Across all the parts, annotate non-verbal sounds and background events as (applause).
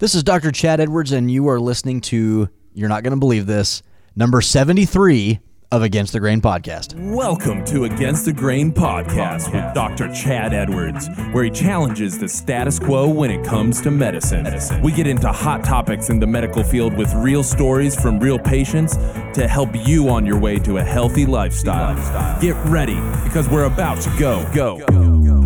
This is Dr. Chad Edwards, and you are listening to, you're not going to believe this, number 73 of Against the Grain podcast. Welcome to Against the Grain podcast with Dr. Chad Edwards, where he challenges the status quo when it comes to medicine. We get into hot topics in the medical field with real stories from real patients to help you on your way to a healthy lifestyle. Get ready because we're about to go, go,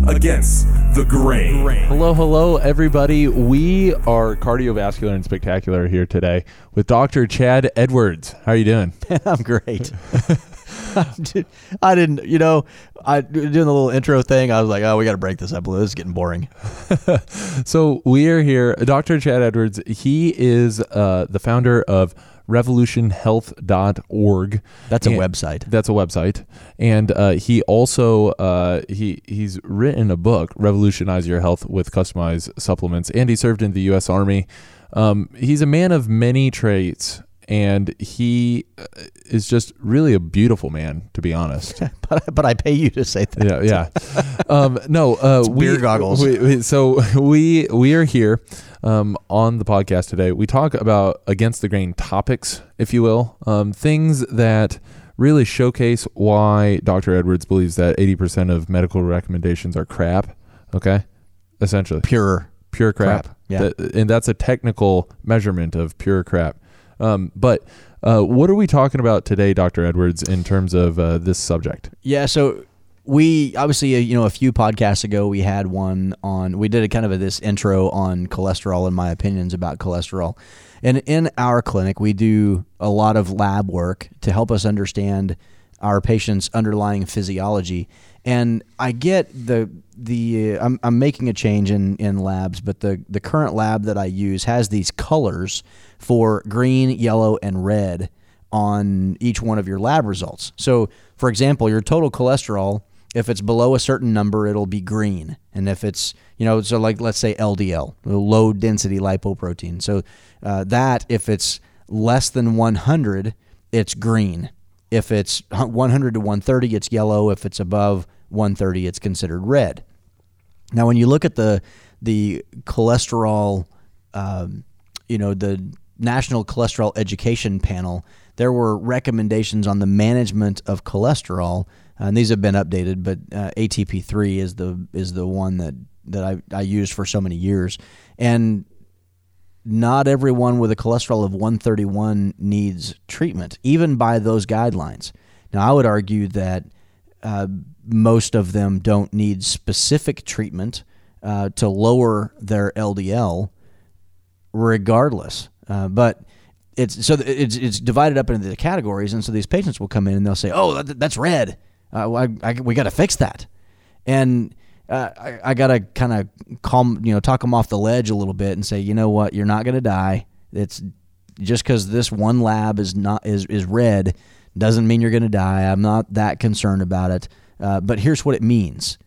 against the grain. Hello, hello, everybody. We are cardiovascular and spectacular here today with Dr. Chad Edwards. How are you doing? (laughs) I'm great. (laughs) I didn't, you know, I doing the little intro thing. I was like, oh, we got to break this up. This is getting boring. (laughs) so we are here. Dr. Chad Edwards. He is uh, the founder of revolutionhealth.org. That's a And- website. That's a website, and uh, he also uh, he he's written a book, "Revolutionize Your Health with Customized Supplements," and he served in the U.S. Army. Um, he's a man of many traits, and he uh, is just really a beautiful man, to be honest. (laughs) but, but I pay you to say that. yeah, yeah. Um, no, uh, we, beer goggles. we- so (laughs) we we are here um, on the podcast today. We talk about against the grain topics, if you will, um, things that really showcase why Dr. Edwards believes that eighty percent of medical recommendations are crap. Okay, essentially Pure. pure crap. Crap, yeah. That- and that's a technical measurement of pure crap. Um, but uh, what are we talking about today, Dr. Edwards, in terms of uh, this subject? Yeah, so we obviously uh, you know a few podcasts ago we had one on we did a kind of a, this intro on cholesterol and my opinions about cholesterol. And in our clinic we do a lot of lab work to help us understand our patients' underlying physiology. And I get the the uh, I'm, I'm making a change in in labs, but the the current lab that I use has these colors for green, yellow, and red on each one of your lab results. So, for example, your total cholesterol, if it's below a certain number, it'll be green. And if it's, you know, so like let's say LDL, low density lipoprotein. So, uh, that, if it's less than 100, it's green. If it's 100 to 130, it's yellow. If it's above 130, it's considered red. Now, when you look at the the cholesterol, um, you know, the National Cholesterol Education Panel, there were recommendations on the management of cholesterol, and these have been updated. But uh, ATP3 is the is the one that that I, I used for so many years, and not everyone with a cholesterol of 131 needs treatment, even by those guidelines. Now, I would argue that uh, most of them don't need specific treatment uh, to lower their LDL, regardless. Uh, but it's so it's it's divided up into the categories, and so these patients will come in and they'll say, "Oh, that, that's red. Uh, I, I, we got to fix that," and uh, I, I got to kind of calm, you know, talk them off the ledge a little bit and say, you know what, you're not going to die. It's just because this one lab is not is is red doesn't mean you're going to die. I'm not that concerned about it. Uh, but here's what it means,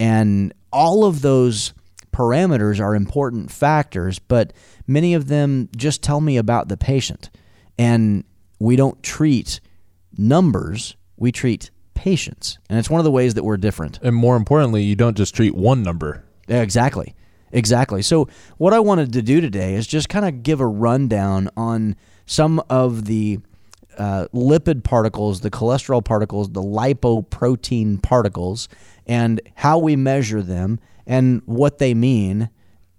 and all of those parameters are important factors, but many of them just tell me about the patient, and we don't treat numbers. We treat patients, and it's one of the ways that we're different. And more importantly, you don't just treat one number. Yeah, Exactly. Exactly. So, what I wanted to do today is just kind of give a rundown on some of the uh, lipid particles, the cholesterol particles, the lipoprotein particles, and how we measure them and what they mean,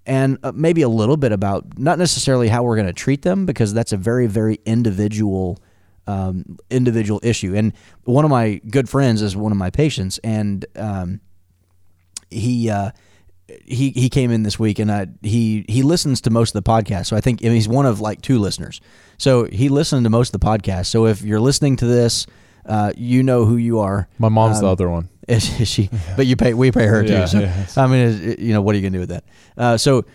and uh, maybe a little bit about not necessarily how we're going to treat them because that's a very, very individual um, individual issue. And one of my good friends is one of my patients, and um, he uh, he he came in this week, and I, he he listens to most of the podcast. So I think I mean, he's one of like two listeners. So he listened to most of the podcast. So if you're listening to this, uh, you know who you are. My mom's the Um, other one. Is, (laughs) is she? (laughs) But you pay. We pay her too. Yeah, so yeah. I mean, is- you know, what are you gonna do with that? Uh, so,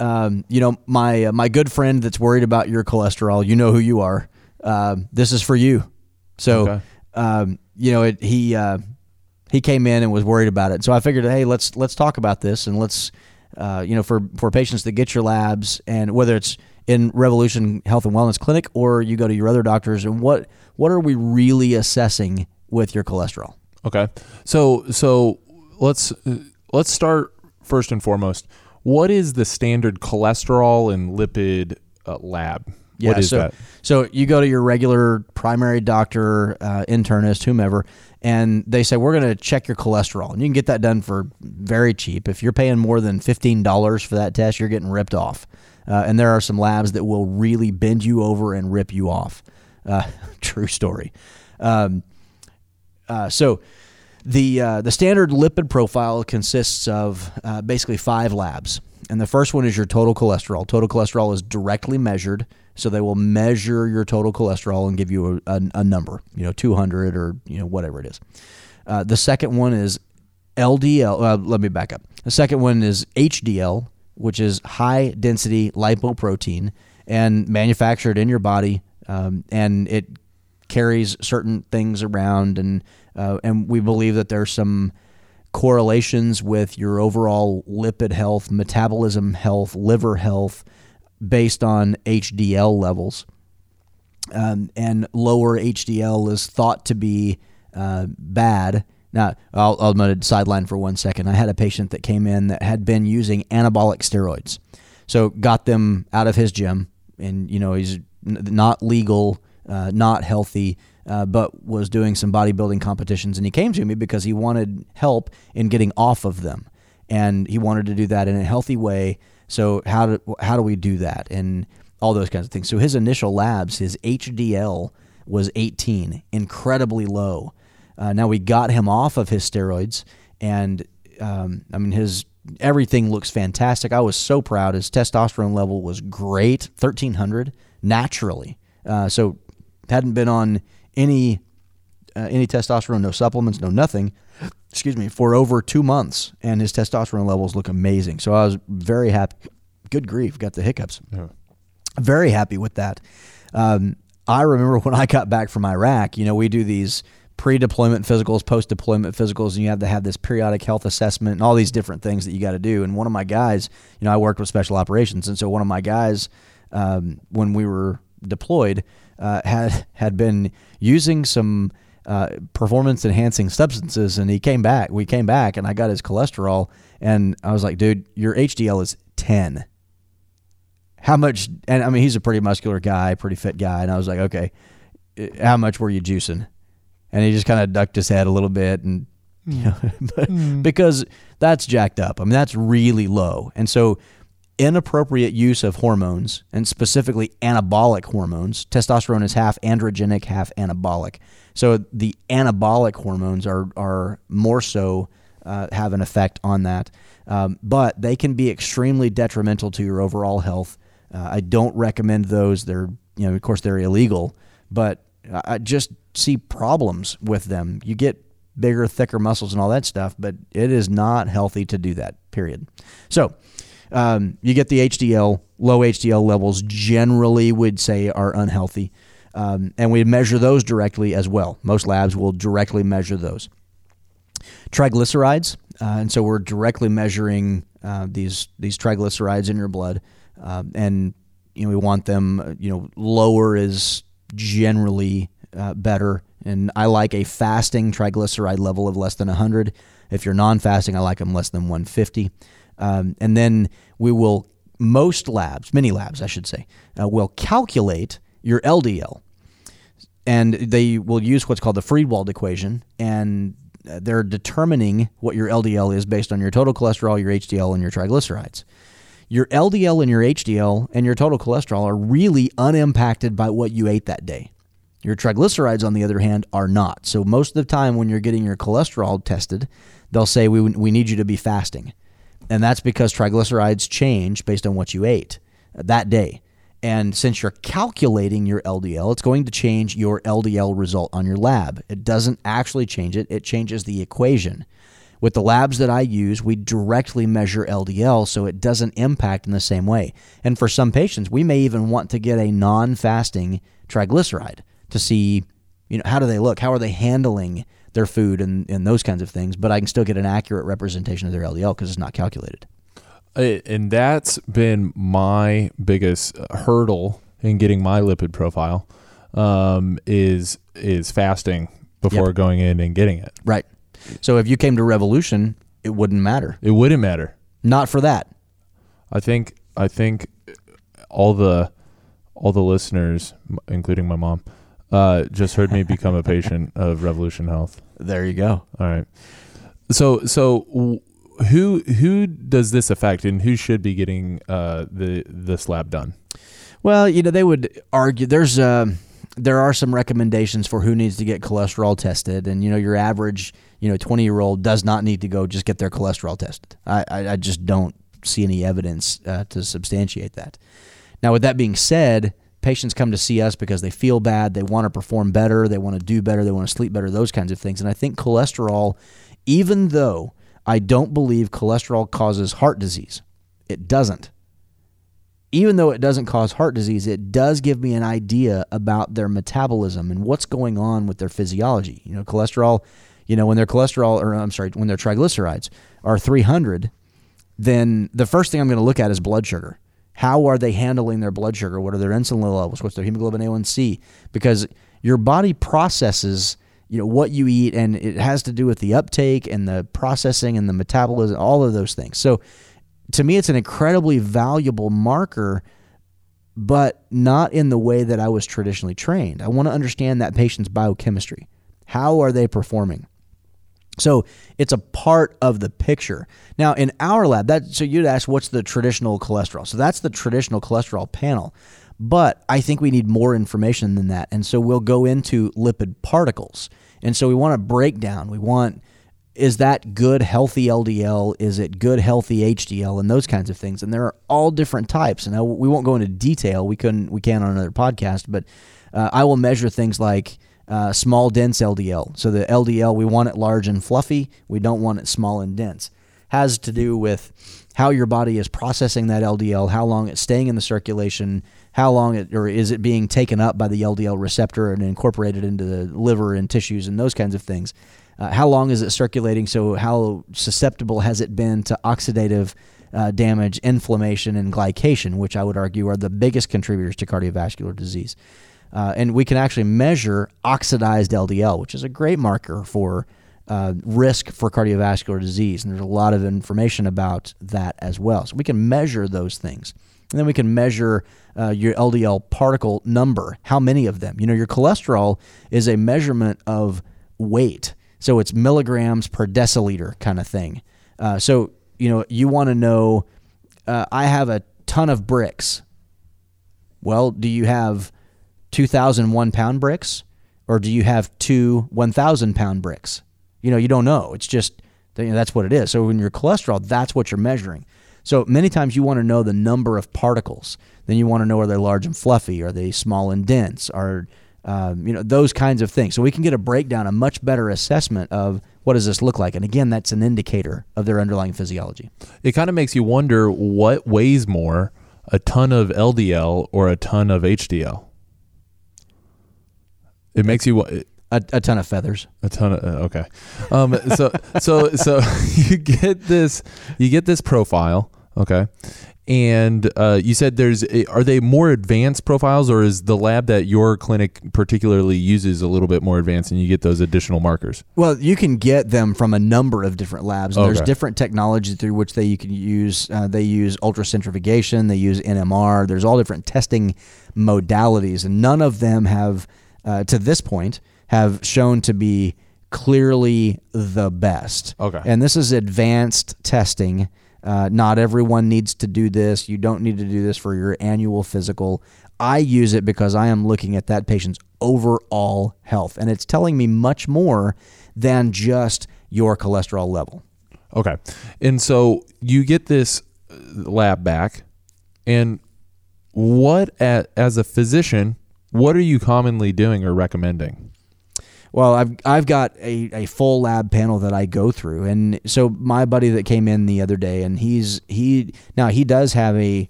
um, you know, my uh, my good friend that's worried about your cholesterol. You know who you are. Um, this is for you. So, Okay. um, you know, it, he uh, he came in and was worried about it. So I figured, hey, let's let's talk about this and let's, uh, you know, for for patients that get your labs and whether it's in Revolution Health and Wellness Clinic or you go to your other doctors and what what are we really assessing with your cholesterol? Okay. So so let's let's start first and foremost. what is the standard cholesterol and lipid uh, lab? Yeah, what is so, that? So you go to your regular primary doctor, uh, internist, whomever, and they say we're going to check your cholesterol, and you can get that done for very cheap. If you're paying more than fifteen dollars for that test, you're getting ripped off. Uh, and there are some labs that will really bend you over and rip you off. Uh, (laughs) true story. Um, uh, so the uh, the standard lipid profile consists of uh, basically five labs, and the first one is your total cholesterol. Total cholesterol is directly measured, so they will measure your total cholesterol and give you a, a, a number, you know, 200 or you know whatever it is. Uh, the second one is LDL. Uh, let me back up. The second one is HDL, which is high density lipoprotein and manufactured in your body, um, and it carries certain things around, and uh, and we believe that there's some correlations with your overall lipid health, metabolism health, liver health, based on HDL levels. Um, and lower HDL is thought to be uh, bad. Now, I'll, to sideline for one second. I had a patient that came in that had been using anabolic steroids. So, got them out of his gym, and, you know, he's not legal, uh, not healthy, uh, but was doing some bodybuilding competitions. And he came to me because he wanted help in getting off of them. And he wanted to do that in a healthy way. So, how do, how do we do that? And all those kinds of things. So, his initial labs, his HDL was 18, incredibly low. Uh, now we got him off of his steroids, and um, I mean his everything looks fantastic. I was so proud. His testosterone level was great, thirteen hundred naturally. Uh, so hadn't been on any uh, any testosterone, no supplements, no nothing. Excuse me, for over two months, and his testosterone levels look amazing. So I was very happy. Good grief, got the hiccups. Very happy with that. Um, I remember when I got back from Iraq. You know, we do these pre-deployment physicals, post-deployment physicals, and you have to have this periodic health assessment and all these different things that you got to do. And one of my guys, you know, I worked with special operations, and so one of my guys, um, when we were deployed, uh, had had been using some uh, performance enhancing substances, and he came back. We came back, and I got his cholesterol, and I was like, dude, your HDL is ten. How much? And I mean, he's a pretty muscular guy, pretty fit guy, and I was like, okay, uh, how much were you juicing? and he just kind of ducked his head a little bit and (laughs) hmm. you know, hmm. because that's jacked up. I mean, that's really low. And so inappropriate use of hormones and specifically anabolic hormones, testosterone is half androgenic, half anabolic. So the anabolic hormones are, are more so uh, have an effect on that. Um, but they can be extremely detrimental to your overall health. Uh, I don't recommend those. They're, you know, of course, they're illegal, but I just see problems with them. You get bigger, thicker muscles and all that stuff, but it is not healthy to do that, period. So, um, you get the HDL, low HDL levels generally would say are unhealthy. Um, and we measure those directly as well. Most labs will directly measure those. Triglycerides, uh, and so we're directly measuring uh, these these triglycerides in your blood, uh, and you know we want them. You know, lower is generally uh, better. And I like a fasting triglyceride level of less than 100. If you're non fasting, I like them less than 150. Um, and then we will, most labs, many labs, I should say, uh, will calculate your LDL. And they will use what's called the Friedewald equation. And they're determining what your LDL is based on your total cholesterol, your HDL, and your triglycerides your LDL and your HDL and your total cholesterol are really unimpacted by what you ate that day. Your triglycerides, on the other hand, are not. So, most of the time when you're getting your cholesterol tested, they'll say, we, we need you to be fasting. And that's because triglycerides change based on what you ate that day. And since you're calculating your LDL, it's going to change your LDL result on your lab. It doesn't actually change it, it changes the equation. With the labs that I use, we directly measure LDL so it doesn't impact in the same way. And for some patients, we may even want to get a non fasting triglyceride to see, you know, how do they look? How are they handling their food and, and those kinds of things? But I can still get an accurate representation of their LDL because it's not calculated. And that's been my biggest hurdle in getting my lipid profile um, is is fasting before Yep. going in and getting it. Right. So if you came to Revolution, it wouldn't matter. It wouldn't matter. Not for that. I think I think all the all the listeners, including my mom, uh, just heard me become a patient of Revolution Health. There you go. All right. So so who who does this affect, and who should be getting uh, the this lab done? Well, you know, they would argue there's um there are some recommendations for who needs to get cholesterol tested, and you know, your average you know 20 year old does not need to go just get their cholesterol tested. I I, I just don't see any evidence uh, to substantiate that. Now, with that being said, patients come to see us because they feel bad, they want to perform better, they want to do better, they want to sleep better, those kinds of things. And I think cholesterol, even though I don't believe cholesterol causes heart disease, it doesn't even though it doesn't cause heart disease, it does give me an idea about their metabolism and what's going on with their physiology. You know, cholesterol, you know, when their cholesterol, or I'm sorry, when their triglycerides are 300, then the first thing I'm going to look at is blood sugar. How are they handling their blood sugar? What are their insulin levels? What's their hemoglobin A1C? Because your body processes, you know, what you eat, and it has to do with the uptake and the processing and the metabolism, all of those things. So, to me, it's an incredibly valuable marker, but not in the way that I was traditionally trained. I want to understand that patient's biochemistry. How are they performing? So it's a part of the picture. Now in our lab, that so you'd ask what's the traditional cholesterol. So that's the traditional cholesterol panel. But I think we need more information than that. And so we'll go into lipid particles. And so we want to break down. We want is that good healthy LDL? Is it good healthy HDL and those kinds of things? And there are all different types. And we won't go into detail. We couldn't. We can on another podcast. But uh, I will measure things like uh, small dense LDL. So the LDL we want it large and fluffy. We don't want it small and dense. Has to do with how your body is processing that LDL, how long it's staying in the circulation, how long it or is it being taken up by the LDL receptor and incorporated into the liver and tissues and those kinds of things. Uh, how long is it circulating? So, how susceptible has it been to oxidative uh, damage, inflammation, and glycation, which I would argue are the biggest contributors to cardiovascular disease? Uh, and we can actually measure oxidized LDL, which is a great marker for uh, risk for cardiovascular disease. And there's a lot of information about that as well. So, we can measure those things. And then we can measure uh, your LDL particle number, how many of them. You know, your cholesterol is a measurement of weight. So it's milligrams per deciliter kind of thing. Uh, so, you know, you want to know uh, I have a ton of bricks. Well, do you have 2,001 pound bricks or do you have two 1,000 pound bricks? You know, you don't know. It's just, you know, that's what it is. So when your cholesterol, that's what you're measuring. So many times you want to know the number of particles. Then you want to know are they large and fluffy? Are they small and dense? Are um, you know those kinds of things. So we can get a breakdown, a much better assessment of what does this look like. And again, that's an indicator of their underlying physiology. It kind of makes you wonder what weighs more, a ton of LDL or a ton of HDL. It makes you wa- A, a ton of feathers. a ton of uh, okay. Um, so so so (laughs) you get this you get this profile, okay, and uh, you said there's are they more advanced profiles or is the lab that your clinic particularly uses a little bit more advanced and you get those additional markers? Well, you can get them from a number of different labs. And There's different technology through which they you can use. Uh, they use ultracentrifugation. They use NMR. There's all different testing modalities, and none of them have, uh, to this point, have shown to be clearly the best. Okay. And this is advanced testing. Uh, not everyone needs to do this. You don't need to do this for your annual physical. I use it because I am looking at that patient's overall health, and it's telling me much more than just your cholesterol level. Okay. And so you get this uh, lab back and what at, as a physician, what are you commonly doing or recommending? Well, I've I've got a, a full lab panel that I go through, and so my buddy that came in the other day, and he's he now he does have a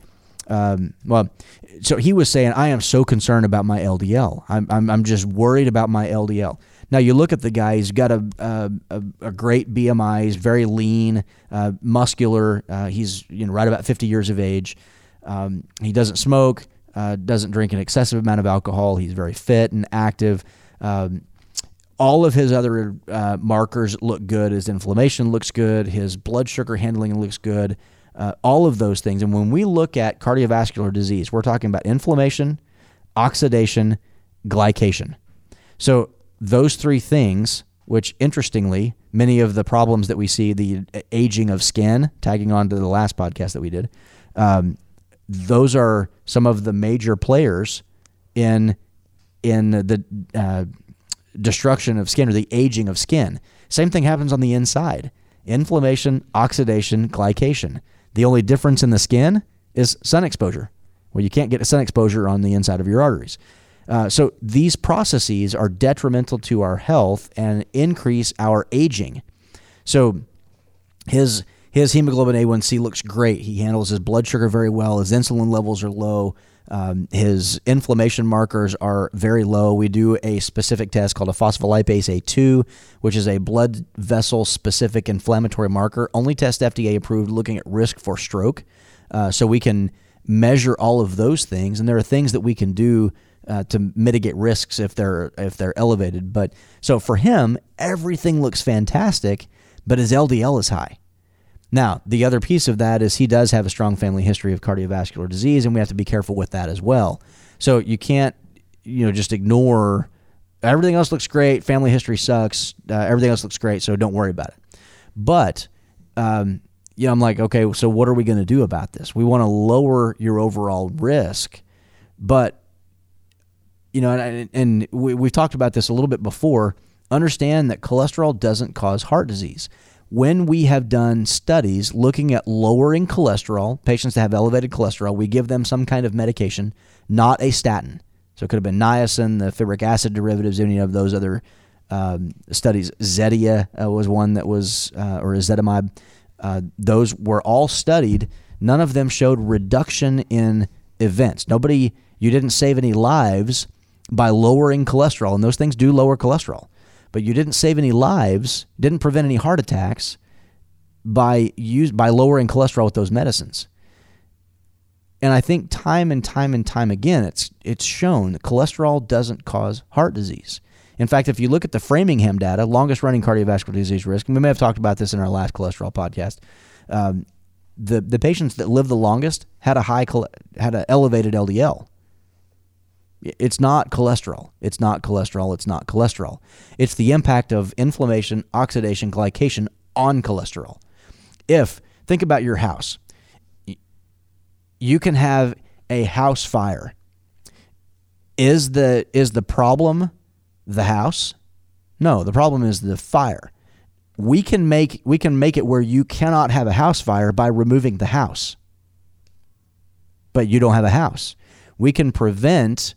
um, well, so he was saying I am so concerned about my LDL. I'm I'm, I'm just worried about my LDL. Now you look at the guy; he's got a a, a, great BMI. He's very lean, uh, muscular. Uh, he's you know right about 50 years of age. Um, he doesn't smoke, uh, doesn't drink an excessive amount of alcohol. He's very fit and active. Um, all of his other uh, markers look good. His inflammation looks good. His blood sugar handling looks good. uh, all of those things. And when we look at cardiovascular disease, we're talking about inflammation, oxidation, glycation. So those three things, which interestingly, many of the problems that we see, the aging of skin, tagging on to the last podcast that we did, um, those are some of the major players in in the uh, destruction of skin or the aging of skin. Same thing happens on the inside: inflammation, oxidation, glycation. The only difference in the skin is sun exposure. Well, you can't get sun exposure on the inside of your arteries. Uh, so these processes are detrimental to our health and increase our aging. So his his hemoglobin A1C looks great. He handles his blood sugar very well. His insulin levels are low. Um, his inflammation markers are very low. We do a specific test called a phospholipase A2, which is a blood vessel specific inflammatory marker, only test FDA approved looking at risk for stroke. Uh, so we can measure all of those things, and there are things that we can do uh, to mitigate risks if they're if they're elevated. But so for him, everything looks fantastic, but his LDL is high. Now, the other piece of that is he does have a strong family history of cardiovascular disease, and we have to be careful with that as well. So you can't, you know, just ignore everything else looks great. Family history sucks. Uh, everything else looks great, so don't worry about it. But, um, yeah, I'm like, okay, so what are we going to do about this? We want to lower your overall risk, but, you know, and, and we, we've talked about this a little bit before. Understand that cholesterol doesn't cause heart disease when we have done studies looking at lowering cholesterol, patients that have elevated cholesterol, we give them some kind of medication, not a statin. So it could have been niacin, the fibric acid derivatives, any of those other um, studies. Zetia uh, was one that was, uh, or ezetimibe. Uh, those were all studied. None of them showed reduction in events. Nobody, you didn't save any lives by lowering cholesterol, and those things do lower cholesterol but you didn't save any lives, didn't prevent any heart attacks by use by lowering cholesterol with those medicines. And I think time and time and time again, it's it's shown that cholesterol doesn't cause heart disease. In fact, if you look at the Framingham data, longest running cardiovascular disease risk, and we may have talked about this in our last cholesterol podcast, um, the the patients that lived the longest had a high had an elevated LDL. It's not cholesterol. It's not cholesterol. It's not cholesterol. It's the impact of inflammation, oxidation, glycation on cholesterol. If, think about your house, you can have a house fire. Is the, is the problem the house? No, the problem is the fire. We can make we can make it where you cannot have a house fire by removing the house. But you don't have a house. We can prevent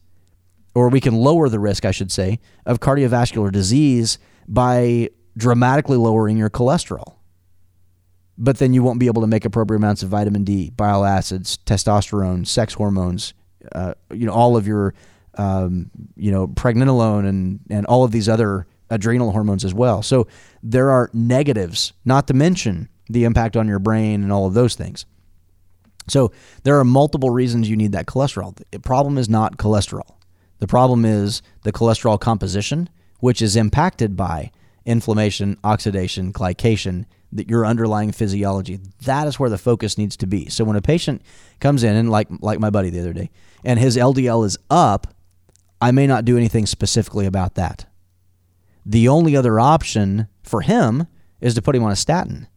or we can lower the risk, I should say, of cardiovascular disease by dramatically lowering your cholesterol. But then you won't be able to make appropriate amounts of vitamin D, bile acids, testosterone, sex hormones, uh, you know, all of your, um, you know, pregnenolone and, and all of these other adrenal hormones as well. So there are negatives, not to mention the impact on your brain and all of those things. So there are multiple reasons you need that cholesterol. The problem is not cholesterol. The problem is the cholesterol composition, which is impacted by inflammation, oxidation, glycation, that your underlying physiology. That is where the focus needs to be. So when a patient comes in and like like my buddy the other day, and his LDL is up, I may not do anything specifically about that. The only other option for him is to put him on a statin,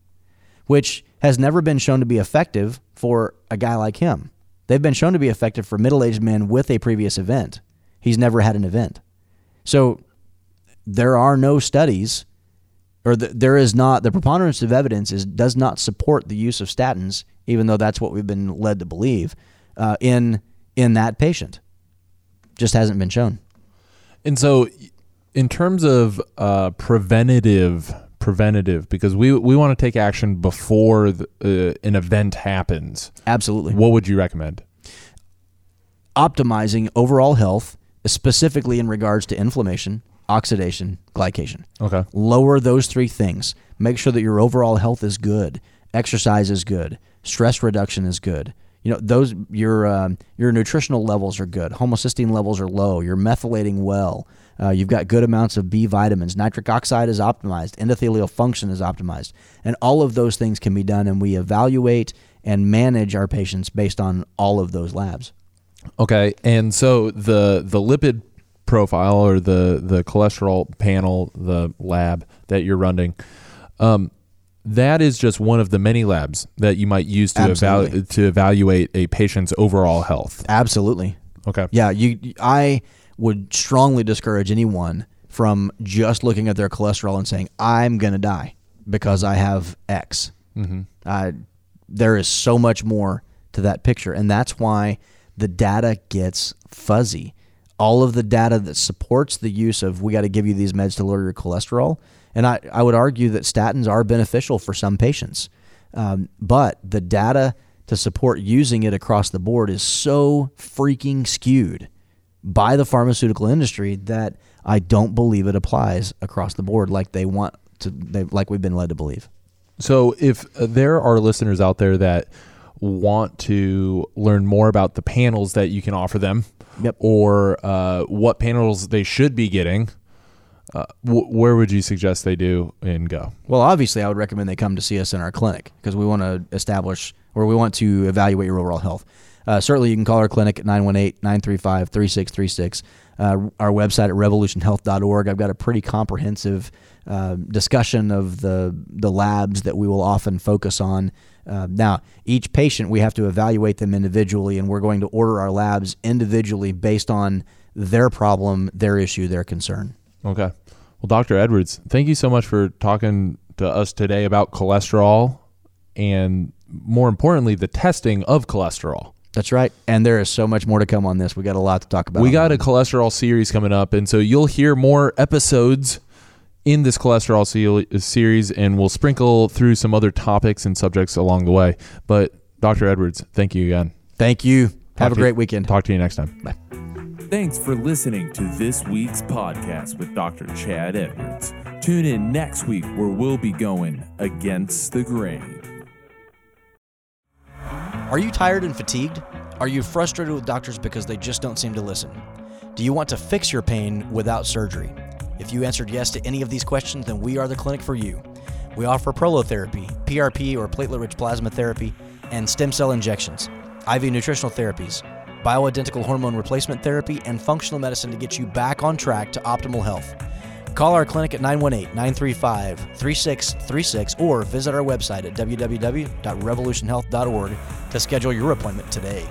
which has never been shown to be effective for a guy like him. They've been shown to be effective for middle-aged men with a previous event he's never had an event. So there are no studies, or the, there is not the preponderance of evidence is does not support the use of statins, even though that's what we've been led to believe uh, in in that patient. Just hasn't been shown. And so, in terms of uh, preventative preventative because we we want to take action before the, uh, an event happens. Absolutely. What would you recommend? Optimizing overall health specifically in regards to inflammation, oxidation, glycation. Okay. Lower those three things. Make sure that your overall health is good. Exercise is good. Stress reduction is good. You know those your um, your nutritional levels are good. Homocysteine levels are low. You're methylating well. Uh, you've got good amounts of B vitamins. Nitric oxide is optimized. Endothelial function is optimized, and all of those things can be done. And we evaluate and manage our patients based on all of those labs. Okay, and so the the lipid profile or the the cholesterol panel, the lab that you're running, um, that is just one of the many labs that you might use to Absolutely. evaluate to evaluate a patient's overall health. Absolutely. Okay. Yeah, you. I would strongly discourage anyone from just looking at their cholesterol and saying, "I'm going to die because I have X." Mm-hmm. Uh, there is so much more to that picture, and that's why the data gets fuzzy. All of the data that supports the use of we got to give you these meds to lower your cholesterol, and I, I would argue that statins are beneficial for some patients, um, but the data to support using it across the board is so freaking skewed by the pharmaceutical industry that I don't believe it applies across the board like they want to, they, like we've been led to believe. So, if uh, there are listeners out there that want to learn more about the panels that you can offer them, Yep. or uh, what panels they should be getting, uh, wh- where would you suggest they do and go? Well, obviously, I would recommend they come to see us in our clinic because we want to establish or we want to evaluate your overall health. Uh, certainly, you can call our clinic at 918 935 3636. Uh, Our website at revolutionhealth.org. I've got a pretty comprehensive uh, discussion of the, the labs that we will often focus on. Uh, now, each patient, we have to evaluate them individually, and we're going to order our labs individually based on their problem, their issue, their concern. Okay. Well, Dr. Edwards, thank you so much for talking to us today about cholesterol and more importantly, the testing of cholesterol. That's right. And there is so much more to come on this. We got a lot to talk about. We got that. a cholesterol series coming up, and so you'll hear more episodes in this cholesterol series, and we'll sprinkle through some other topics and subjects along the way. But Dr. Edwards, thank you again. Thank you. Have a great you- weekend. Talk to you next time. Bye. Thanks for listening to this week's podcast with Dr. Chad Edwards. Tune in next week where we'll be going against the grain. Are you tired and fatigued? Are you frustrated with doctors because they just don't seem to listen? Do you want to fix your pain without surgery? If you answered yes to any of these questions, then we are the clinic for you. We offer prolotherapy, PRP or platelet rich plasma therapy, and stem cell injections, IV nutritional therapies, bioidentical hormone replacement therapy, and functional medicine to get you back on track to optimal health. Call our clinic at 918 935 3636 or visit our website at www.revolutionhealth.org to schedule your appointment today.